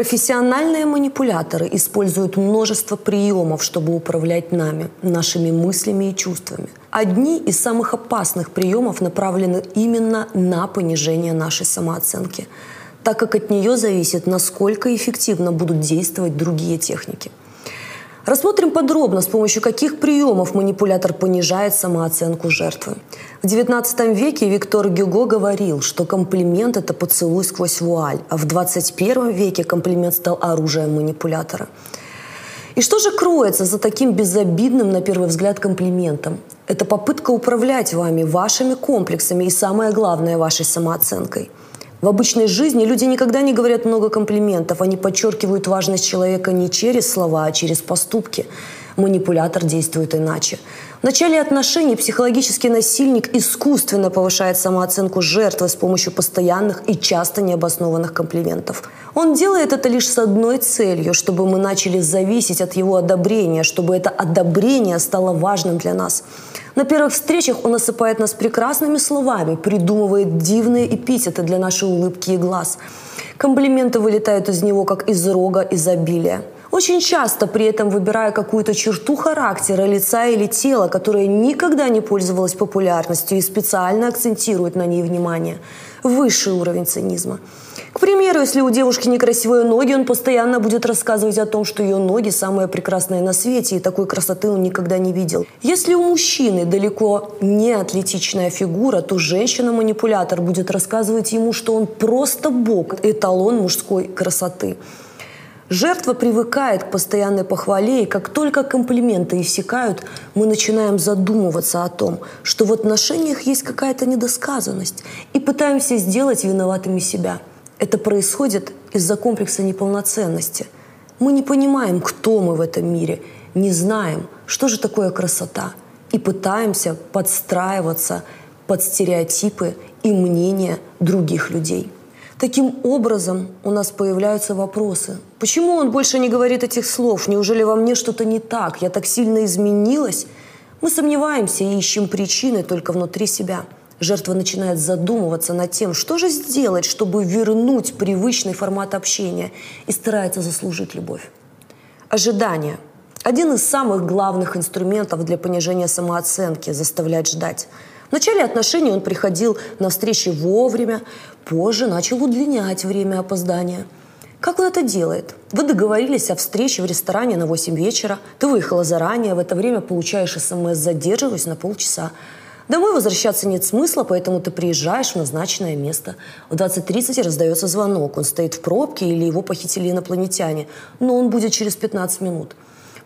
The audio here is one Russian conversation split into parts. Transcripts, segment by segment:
Профессиональные манипуляторы используют множество приемов, чтобы управлять нами, нашими мыслями и чувствами. Одни из самых опасных приемов направлены именно на понижение нашей самооценки, так как от нее зависит, насколько эффективно будут действовать другие техники. Рассмотрим подробно, с помощью каких приемов манипулятор понижает самооценку жертвы. В XIX веке Виктор Гюго говорил, что комплимент – это поцелуй сквозь вуаль, а в XXI веке комплимент стал оружием манипулятора. И что же кроется за таким безобидным, на первый взгляд, комплиментом? Это попытка управлять вами, вашими комплексами и, самое главное, вашей самооценкой – в обычной жизни люди никогда не говорят много комплиментов. Они подчеркивают важность человека не через слова, а через поступки. Манипулятор действует иначе. В начале отношений психологический насильник искусственно повышает самооценку жертвы с помощью постоянных и часто необоснованных комплиментов. Он делает это лишь с одной целью, чтобы мы начали зависеть от его одобрения, чтобы это одобрение стало важным для нас. На первых встречах он осыпает нас прекрасными словами, придумывает дивные эпитеты для нашей улыбки и глаз. Комплименты вылетают из него, как из рога изобилия. Очень часто при этом выбирая какую-то черту характера, лица или тела, которая никогда не пользовалась популярностью и специально акцентирует на ней внимание. Высший уровень цинизма. К примеру, если у девушки некрасивые ноги, он постоянно будет рассказывать о том, что ее ноги самые прекрасные на свете, и такой красоты он никогда не видел. Если у мужчины далеко не атлетичная фигура, то женщина-манипулятор будет рассказывать ему, что он просто бог, эталон мужской красоты. Жертва привыкает к постоянной похвале, и как только комплименты иссякают, мы начинаем задумываться о том, что в отношениях есть какая-то недосказанность, и пытаемся сделать виноватыми себя. Это происходит из-за комплекса неполноценности. Мы не понимаем, кто мы в этом мире, не знаем, что же такое красота, и пытаемся подстраиваться под стереотипы и мнения других людей. Таким образом у нас появляются вопросы. Почему он больше не говорит этих слов? Неужели во мне что-то не так? Я так сильно изменилась? Мы сомневаемся и ищем причины только внутри себя. Жертва начинает задумываться над тем, что же сделать, чтобы вернуть привычный формат общения и старается заслужить любовь. Ожидание – один из самых главных инструментов для понижения самооценки – заставлять ждать – в начале отношений он приходил на встречи вовремя, позже начал удлинять время опоздания. Как он это делает? Вы договорились о встрече в ресторане на 8 вечера, ты выехала заранее, в это время получаешь смс «задерживаюсь на полчаса». Домой возвращаться нет смысла, поэтому ты приезжаешь в назначенное место. В 20.30 раздается звонок. Он стоит в пробке или его похитили инопланетяне. Но он будет через 15 минут.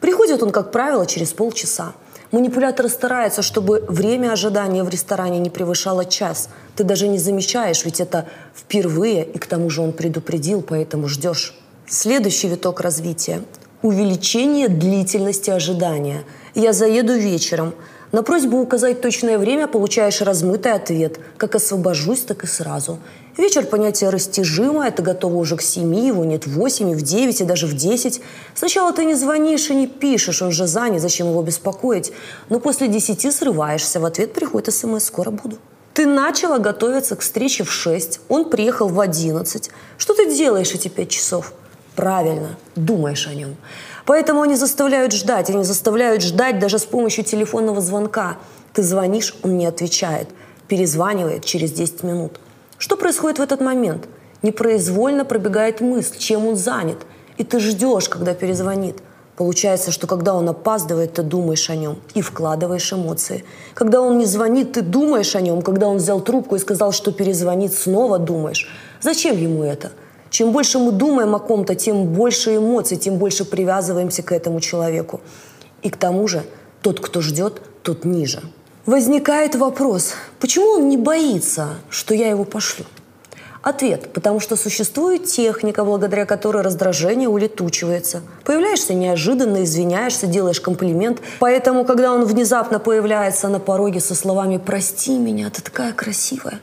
Приходит он, как правило, через полчаса. Манипулятор старается, чтобы время ожидания в ресторане не превышало час. Ты даже не замечаешь, ведь это впервые, и к тому же он предупредил, поэтому ждешь. Следующий виток развития – увеличение длительности ожидания. Я заеду вечером. На просьбу указать точное время получаешь размытый ответ. Как освобожусь, так и сразу. Вечер – понятие растяжимое, ты готова уже к семи, его нет в восемь, и в девять, и даже в десять. Сначала ты не звонишь и не пишешь, он же занят, зачем его беспокоить. Но после десяти срываешься, в ответ приходит смс «Скоро буду». Ты начала готовиться к встрече в шесть, он приехал в одиннадцать. Что ты делаешь эти пять часов? Правильно, думаешь о нем. Поэтому они заставляют ждать, они заставляют ждать даже с помощью телефонного звонка. Ты звонишь, он не отвечает, перезванивает через 10 минут. Что происходит в этот момент? Непроизвольно пробегает мысль, чем он занят. И ты ждешь, когда перезвонит. Получается, что когда он опаздывает, ты думаешь о нем и вкладываешь эмоции. Когда он не звонит, ты думаешь о нем. Когда он взял трубку и сказал, что перезвонит, снова думаешь. Зачем ему это? Чем больше мы думаем о ком-то, тем больше эмоций, тем больше привязываемся к этому человеку. И к тому же, тот, кто ждет, тот ниже. Возникает вопрос, почему он не боится, что я его пошлю? Ответ – потому что существует техника, благодаря которой раздражение улетучивается. Появляешься неожиданно, извиняешься, делаешь комплимент. Поэтому, когда он внезапно появляется на пороге со словами «Прости меня, ты такая красивая,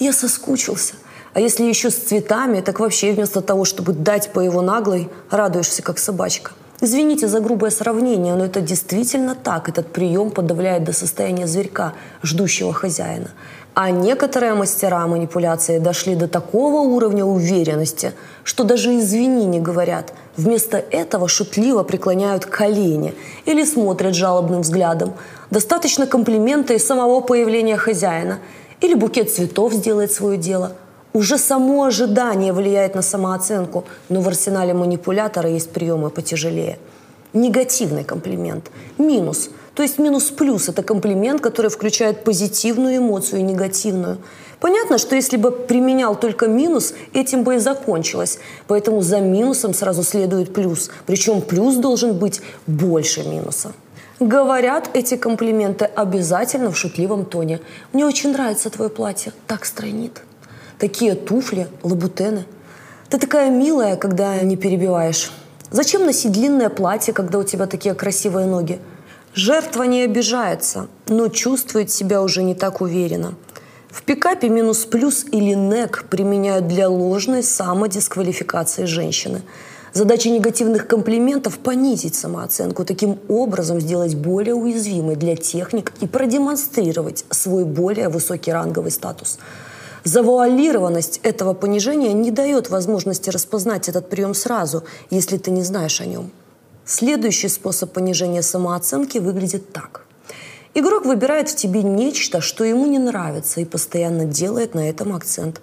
я соскучился», а если еще с цветами, так вообще вместо того, чтобы дать по его наглой, радуешься, как собачка. Извините за грубое сравнение, но это действительно так. Этот прием подавляет до состояния зверька, ждущего хозяина. А некоторые мастера манипуляции дошли до такого уровня уверенности, что даже «извини» не говорят. Вместо этого шутливо преклоняют колени или смотрят жалобным взглядом. Достаточно комплимента и самого появления хозяина. Или букет цветов сделает свое дело. Уже само ожидание влияет на самооценку, но в арсенале манипулятора есть приемы потяжелее. Негативный комплимент. Минус – то есть минус-плюс – это комплимент, который включает позитивную эмоцию и негативную. Понятно, что если бы применял только минус, этим бы и закончилось. Поэтому за минусом сразу следует плюс. Причем плюс должен быть больше минуса. Говорят эти комплименты обязательно в шутливом тоне. «Мне очень нравится твое платье, так стройнит». Такие туфли, лабутены. Ты такая милая, когда не перебиваешь. Зачем носить длинное платье, когда у тебя такие красивые ноги? Жертва не обижается, но чувствует себя уже не так уверенно. В пикапе минус плюс или НЭК применяют для ложной самодисквалификации женщины. Задача негативных комплиментов – понизить самооценку, таким образом сделать более уязвимой для техник и продемонстрировать свой более высокий ранговый статус. Завуалированность этого понижения не дает возможности распознать этот прием сразу, если ты не знаешь о нем. Следующий способ понижения самооценки выглядит так. Игрок выбирает в тебе нечто, что ему не нравится, и постоянно делает на этом акцент.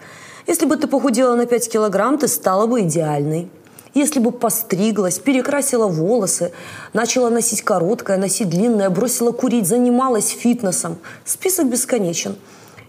Если бы ты похудела на 5 килограмм, ты стала бы идеальной. Если бы постриглась, перекрасила волосы, начала носить короткое, носить длинное, бросила курить, занималась фитнесом. Список бесконечен.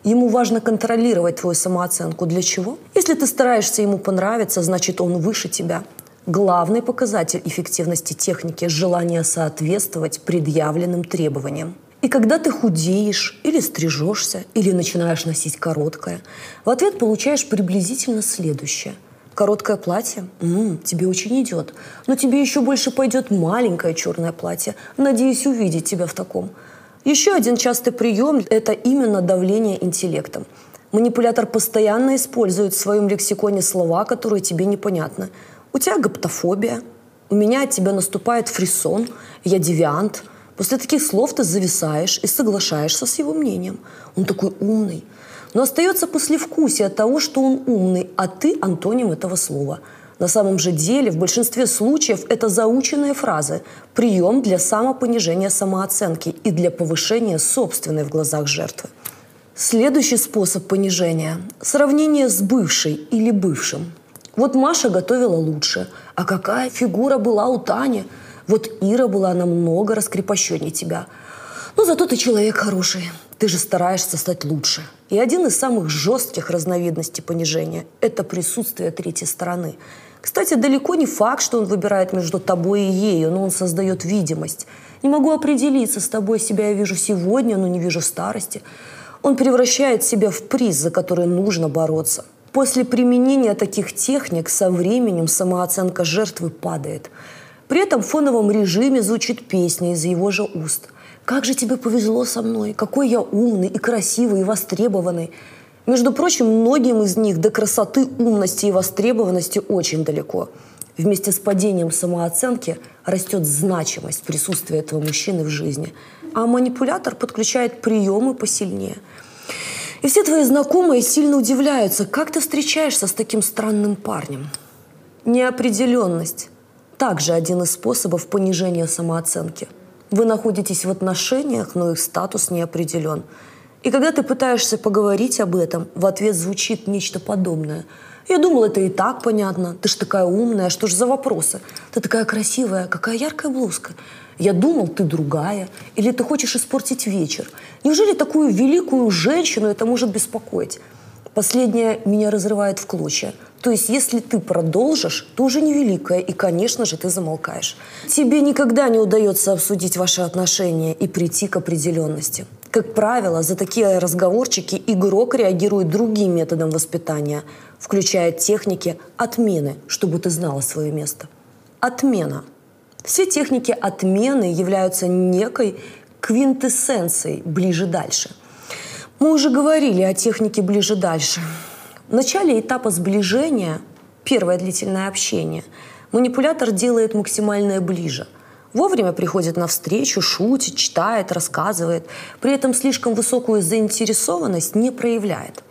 Ему важно контролировать твою самооценку. Для чего? Если ты стараешься ему понравиться, значит он выше тебя. Главный показатель эффективности техники – желание соответствовать предъявленным требованиям. И когда ты худеешь, или стрижешься, или начинаешь носить короткое, в ответ получаешь приблизительно следующее. Короткое платье? М-м, тебе очень идет. Но тебе еще больше пойдет маленькое черное платье. Надеюсь увидеть тебя в таком. Еще один частый прием – это именно давление интеллектом. Манипулятор постоянно использует в своем лексиконе слова, которые тебе непонятны. У тебя гаптофобия, у меня от тебя наступает фрисон, я девиант. После таких слов ты зависаешь и соглашаешься с его мнением. Он такой умный. Но остается послевкусие от того, что он умный, а ты антоним этого слова. На самом же деле, в большинстве случаев это заученные фразы, прием для самопонижения самооценки и для повышения собственной в глазах жертвы. Следующий способ понижения – сравнение с бывшей или бывшим. Вот Маша готовила лучше. А какая фигура была у Тани? Вот Ира была намного раскрепощеннее тебя. Но зато ты человек хороший. Ты же стараешься стать лучше. И один из самых жестких разновидностей понижения – это присутствие третьей стороны. Кстати, далеко не факт, что он выбирает между тобой и ею, но он создает видимость. Не могу определиться, с тобой себя я вижу сегодня, но не вижу старости. Он превращает себя в приз, за который нужно бороться – После применения таких техник со временем самооценка жертвы падает. При этом в фоновом режиме звучит песня из его же уст. «Как же тебе повезло со мной! Какой я умный и красивый и востребованный!» Между прочим, многим из них до красоты, умности и востребованности очень далеко. Вместе с падением самооценки растет значимость присутствия этого мужчины в жизни. А манипулятор подключает приемы посильнее – и все твои знакомые сильно удивляются, как ты встречаешься с таким странным парнем. Неопределенность – также один из способов понижения самооценки. Вы находитесь в отношениях, но их статус не определен. И когда ты пытаешься поговорить об этом, в ответ звучит нечто подобное. Я думал, это и так понятно. Ты ж такая умная, что ж за вопросы? Ты такая красивая, какая яркая блузка. Я думал, ты другая. Или ты хочешь испортить вечер. Неужели такую великую женщину это может беспокоить? Последнее меня разрывает в клочья. То есть, если ты продолжишь, то уже невеликая, и, конечно же, ты замолкаешь. Тебе никогда не удается обсудить ваши отношения и прийти к определенности. Как правило, за такие разговорчики игрок реагирует другим методом воспитания, включая техники отмены, чтобы ты знала свое место. Отмена – все техники отмены являются некой квинтэссенцией ближе-дальше. Мы уже говорили о технике ближе-дальше. В начале этапа сближения, первое длительное общение, манипулятор делает максимальное ближе. Вовремя приходит на встречу, шутит, читает, рассказывает. При этом слишком высокую заинтересованность не проявляет.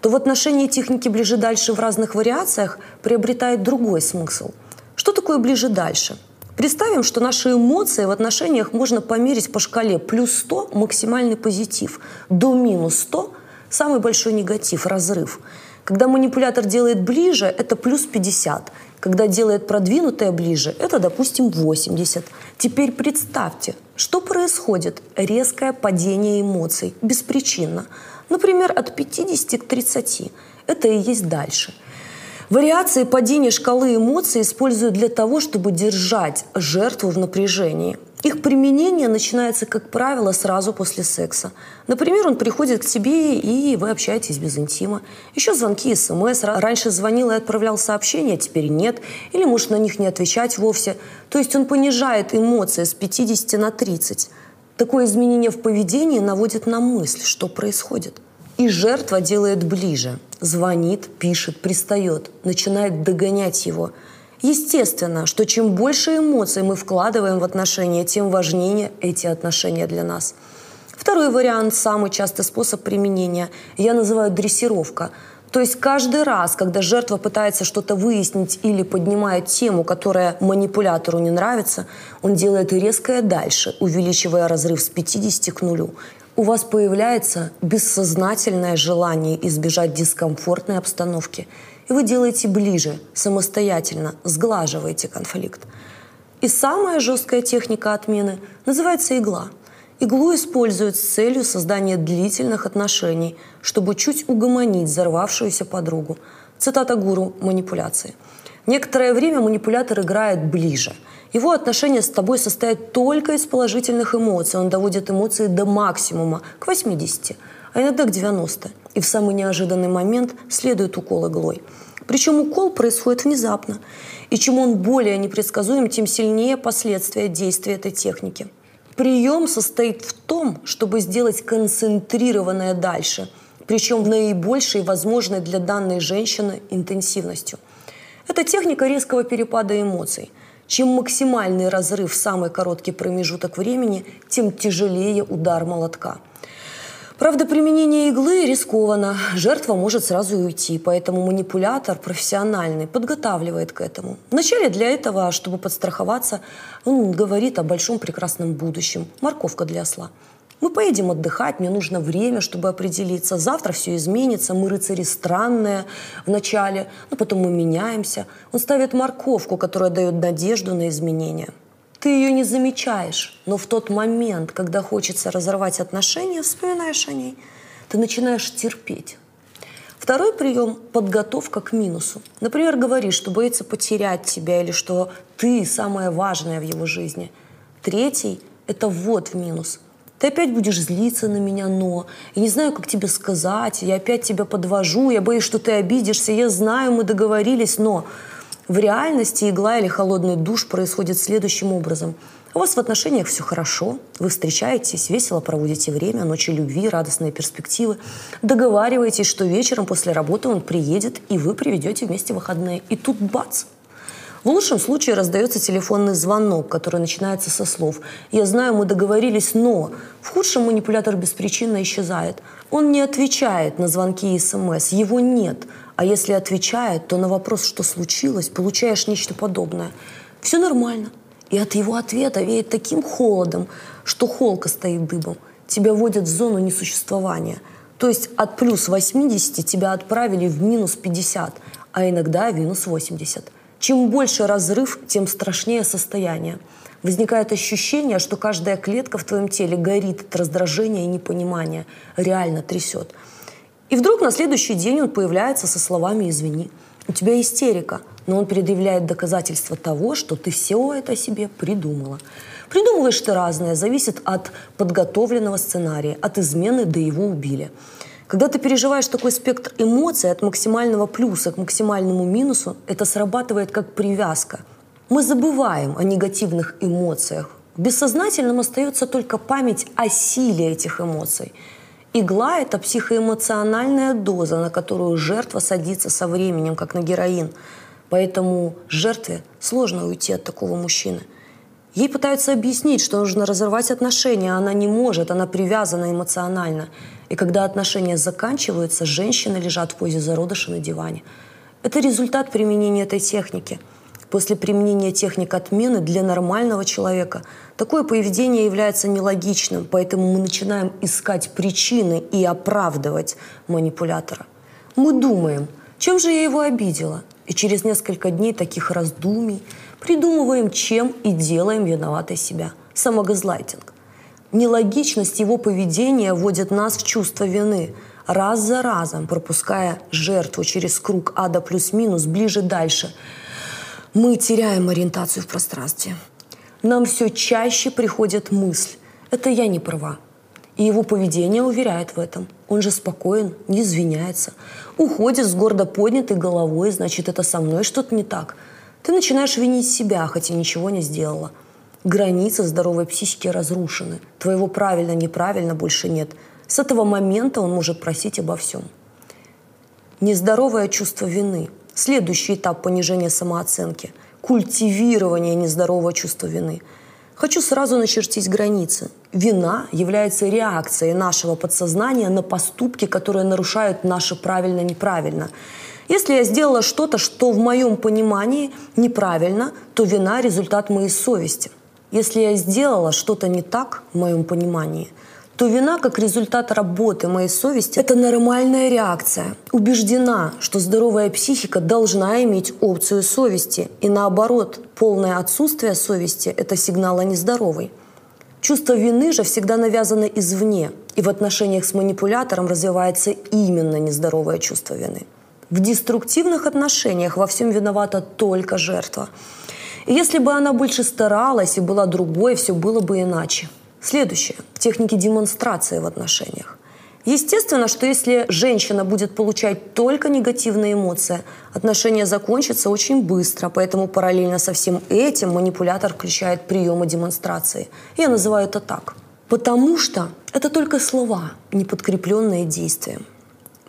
То в отношении техники ближе-дальше в разных вариациях приобретает другой смысл. Что такое ближе-дальше? Представим, что наши эмоции в отношениях можно померить по шкале плюс 100 – максимальный позитив, до минус 100 – самый большой негатив, разрыв. Когда манипулятор делает ближе, это плюс 50. Когда делает продвинутое ближе, это, допустим, 80. Теперь представьте, что происходит? Резкое падение эмоций, беспричинно. Например, от 50 к 30. Это и есть дальше. Вариации падения шкалы эмоций используют для того, чтобы держать жертву в напряжении – их применение начинается, как правило, сразу после секса. Например, он приходит к тебе, и вы общаетесь без интима. Еще звонки, смс. Раньше звонил и отправлял сообщения, а теперь нет. Или может на них не отвечать вовсе. То есть он понижает эмоции с 50 на 30. Такое изменение в поведении наводит на мысль, что происходит. И жертва делает ближе. Звонит, пишет, пристает, начинает догонять его – Естественно, что чем больше эмоций мы вкладываем в отношения, тем важнее эти отношения для нас. Второй вариант, самый частый способ применения, я называю дрессировка. То есть каждый раз, когда жертва пытается что-то выяснить или поднимает тему, которая манипулятору не нравится, он делает резкое дальше, увеличивая разрыв с 50 к нулю. У вас появляется бессознательное желание избежать дискомфортной обстановки – и вы делаете ближе, самостоятельно, сглаживаете конфликт. И самая жесткая техника отмены называется игла. Иглу используют с целью создания длительных отношений, чтобы чуть угомонить взорвавшуюся подругу. Цитата гуру манипуляции. Некоторое время манипулятор играет ближе. Его отношения с тобой состоят только из положительных эмоций. Он доводит эмоции до максимума, к 80, а иногда к 90 и в самый неожиданный момент следует укол иглой. Причем укол происходит внезапно. И чем он более непредсказуем, тем сильнее последствия действия этой техники. Прием состоит в том, чтобы сделать концентрированное дальше, причем в наибольшей возможной для данной женщины интенсивностью. Это техника резкого перепада эмоций. Чем максимальный разрыв в самый короткий промежуток времени, тем тяжелее удар молотка – Правда, применение иглы рискованно. Жертва может сразу уйти, поэтому манипулятор профессиональный подготавливает к этому. Вначале для этого, чтобы подстраховаться, он говорит о большом прекрасном будущем. Морковка для осла. Мы поедем отдыхать, мне нужно время, чтобы определиться. Завтра все изменится, мы рыцари странные вначале, но потом мы меняемся. Он ставит морковку, которая дает надежду на изменения. Ты ее не замечаешь, но в тот момент, когда хочется разорвать отношения, вспоминаешь о ней. Ты начинаешь терпеть. Второй прием – подготовка к минусу. Например, говоришь, что боится потерять тебя или что ты самое важное в его жизни. Третий – это ввод в минус. Ты опять будешь злиться на меня, но я не знаю, как тебе сказать, я опять тебя подвожу, я боюсь, что ты обидишься, я знаю, мы договорились, но в реальности игла или холодный душ происходит следующим образом. У вас в отношениях все хорошо, вы встречаетесь, весело проводите время, ночи любви, радостные перспективы. Договариваетесь, что вечером после работы он приедет, и вы приведете вместе выходные. И тут бац! В лучшем случае раздается телефонный звонок, который начинается со слов «Я знаю, мы договорились, но…» В худшем манипулятор беспричинно исчезает. Он не отвечает на звонки и смс, его нет. А если отвечает, то на вопрос, что случилось, получаешь нечто подобное. Все нормально. И от его ответа веет таким холодом, что холка стоит дыбом. Тебя вводят в зону несуществования. То есть от плюс 80 тебя отправили в минус 50, а иногда в минус 80. Чем больше разрыв, тем страшнее состояние. Возникает ощущение, что каждая клетка в твоем теле горит от раздражения и непонимания, реально трясет. И вдруг на следующий день он появляется со словами «извини». У тебя истерика, но он предъявляет доказательства того, что ты все это себе придумала. Придумываешь ты разное, зависит от подготовленного сценария, от измены до его убили. Когда ты переживаешь такой спектр эмоций от максимального плюса к максимальному минусу, это срабатывает как привязка. Мы забываем о негативных эмоциях. В бессознательном остается только память о силе этих эмоций – Игла – это психоэмоциональная доза, на которую жертва садится со временем, как на героин. Поэтому жертве сложно уйти от такого мужчины. Ей пытаются объяснить, что нужно разорвать отношения, а она не может, она привязана эмоционально. И когда отношения заканчиваются, женщины лежат в позе зародыша на диване. Это результат применения этой техники. После применения техник отмены для нормального человека такое поведение является нелогичным, поэтому мы начинаем искать причины и оправдывать манипулятора. Мы думаем, чем же я его обидела? И через несколько дней таких раздумий придумываем, чем и делаем виноватой себя. Самогазлайтинг. Нелогичность его поведения вводит нас в чувство вины, раз за разом пропуская жертву через круг ада плюс-минус ближе дальше. Мы теряем ориентацию в пространстве. Нам все чаще приходит мысль «это я не права». И его поведение уверяет в этом. Он же спокоен, не извиняется. Уходит с гордо поднятой головой, значит, это со мной что-то не так. Ты начинаешь винить себя, хотя ничего не сделала. Границы здоровой психики разрушены. Твоего правильно-неправильно больше нет. С этого момента он может просить обо всем. Нездоровое чувство вины. Следующий этап понижения самооценки. Культивирование нездорового чувства вины – Хочу сразу начертить границы. Вина является реакцией нашего подсознания на поступки, которые нарушают наше правильно-неправильно. Если я сделала что-то, что в моем понимании неправильно, то вина – результат моей совести. Если я сделала что-то не так в моем понимании – то вина как результат работы моей совести – это нормальная реакция. Убеждена, что здоровая психика должна иметь опцию совести. И наоборот, полное отсутствие совести – это сигнал о нездоровой. Чувство вины же всегда навязано извне, и в отношениях с манипулятором развивается именно нездоровое чувство вины. В деструктивных отношениях во всем виновата только жертва. И если бы она больше старалась и была другой, все было бы иначе. Следующее. Техники демонстрации в отношениях. Естественно, что если женщина будет получать только негативные эмоции, отношения закончатся очень быстро, поэтому параллельно со всем этим манипулятор включает приемы демонстрации. Я называю это так. Потому что это только слова, не подкрепленные действием.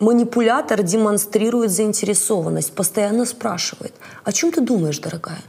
Манипулятор демонстрирует заинтересованность, постоянно спрашивает, о чем ты думаешь, дорогая?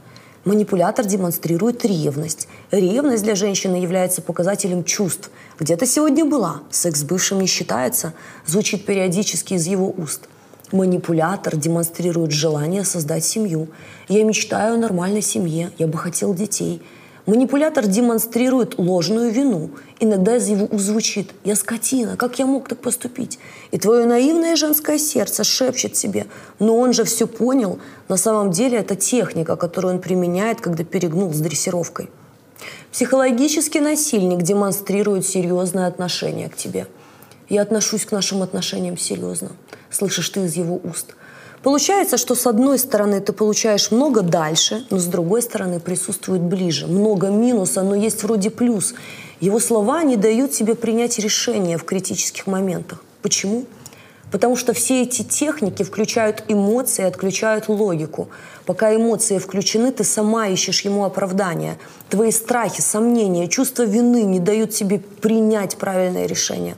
Манипулятор демонстрирует ревность. Ревность для женщины является показателем чувств. Где-то сегодня была, секс с бывшим не считается, звучит периодически из его уст. Манипулятор демонстрирует желание создать семью. Я мечтаю о нормальной семье, я бы хотел детей – Манипулятор демонстрирует ложную вину. Иногда из его уст звучит «Я скотина, как я мог так поступить?» И твое наивное женское сердце шепчет себе «Но он же все понял». На самом деле это техника, которую он применяет, когда перегнул с дрессировкой. Психологический насильник демонстрирует серьезное отношение к тебе. Я отношусь к нашим отношениям серьезно. Слышишь ты из его уст – Получается, что с одной стороны ты получаешь много дальше, но с другой стороны присутствует ближе. Много минуса, но есть вроде плюс. Его слова не дают тебе принять решение в критических моментах. Почему? Потому что все эти техники включают эмоции, отключают логику. Пока эмоции включены, ты сама ищешь ему оправдания. Твои страхи, сомнения, чувство вины не дают тебе принять правильное решение.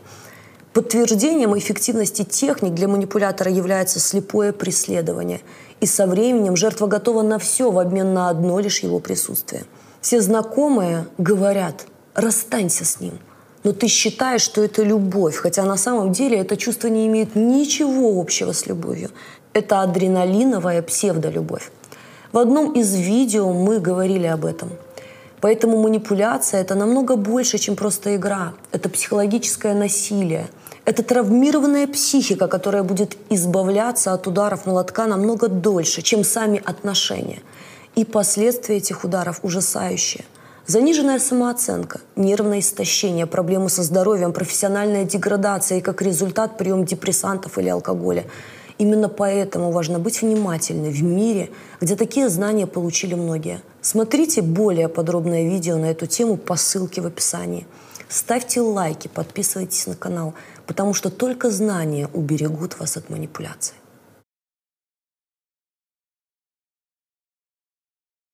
Подтверждением эффективности техник для манипулятора является слепое преследование. И со временем жертва готова на все в обмен на одно лишь его присутствие. Все знакомые говорят «расстанься с ним», но ты считаешь, что это любовь, хотя на самом деле это чувство не имеет ничего общего с любовью. Это адреналиновая псевдолюбовь. В одном из видео мы говорили об этом. Поэтому манипуляция – это намного больше, чем просто игра. Это психологическое насилие – это травмированная психика, которая будет избавляться от ударов молотка намного дольше, чем сами отношения. И последствия этих ударов ужасающие. Заниженная самооценка, нервное истощение, проблемы со здоровьем, профессиональная деградация и как результат прием депрессантов или алкоголя. Именно поэтому важно быть внимательной в мире, где такие знания получили многие. Смотрите более подробное видео на эту тему по ссылке в описании. Ставьте лайки, подписывайтесь на канал, потому что только знания уберегут вас от манипуляций.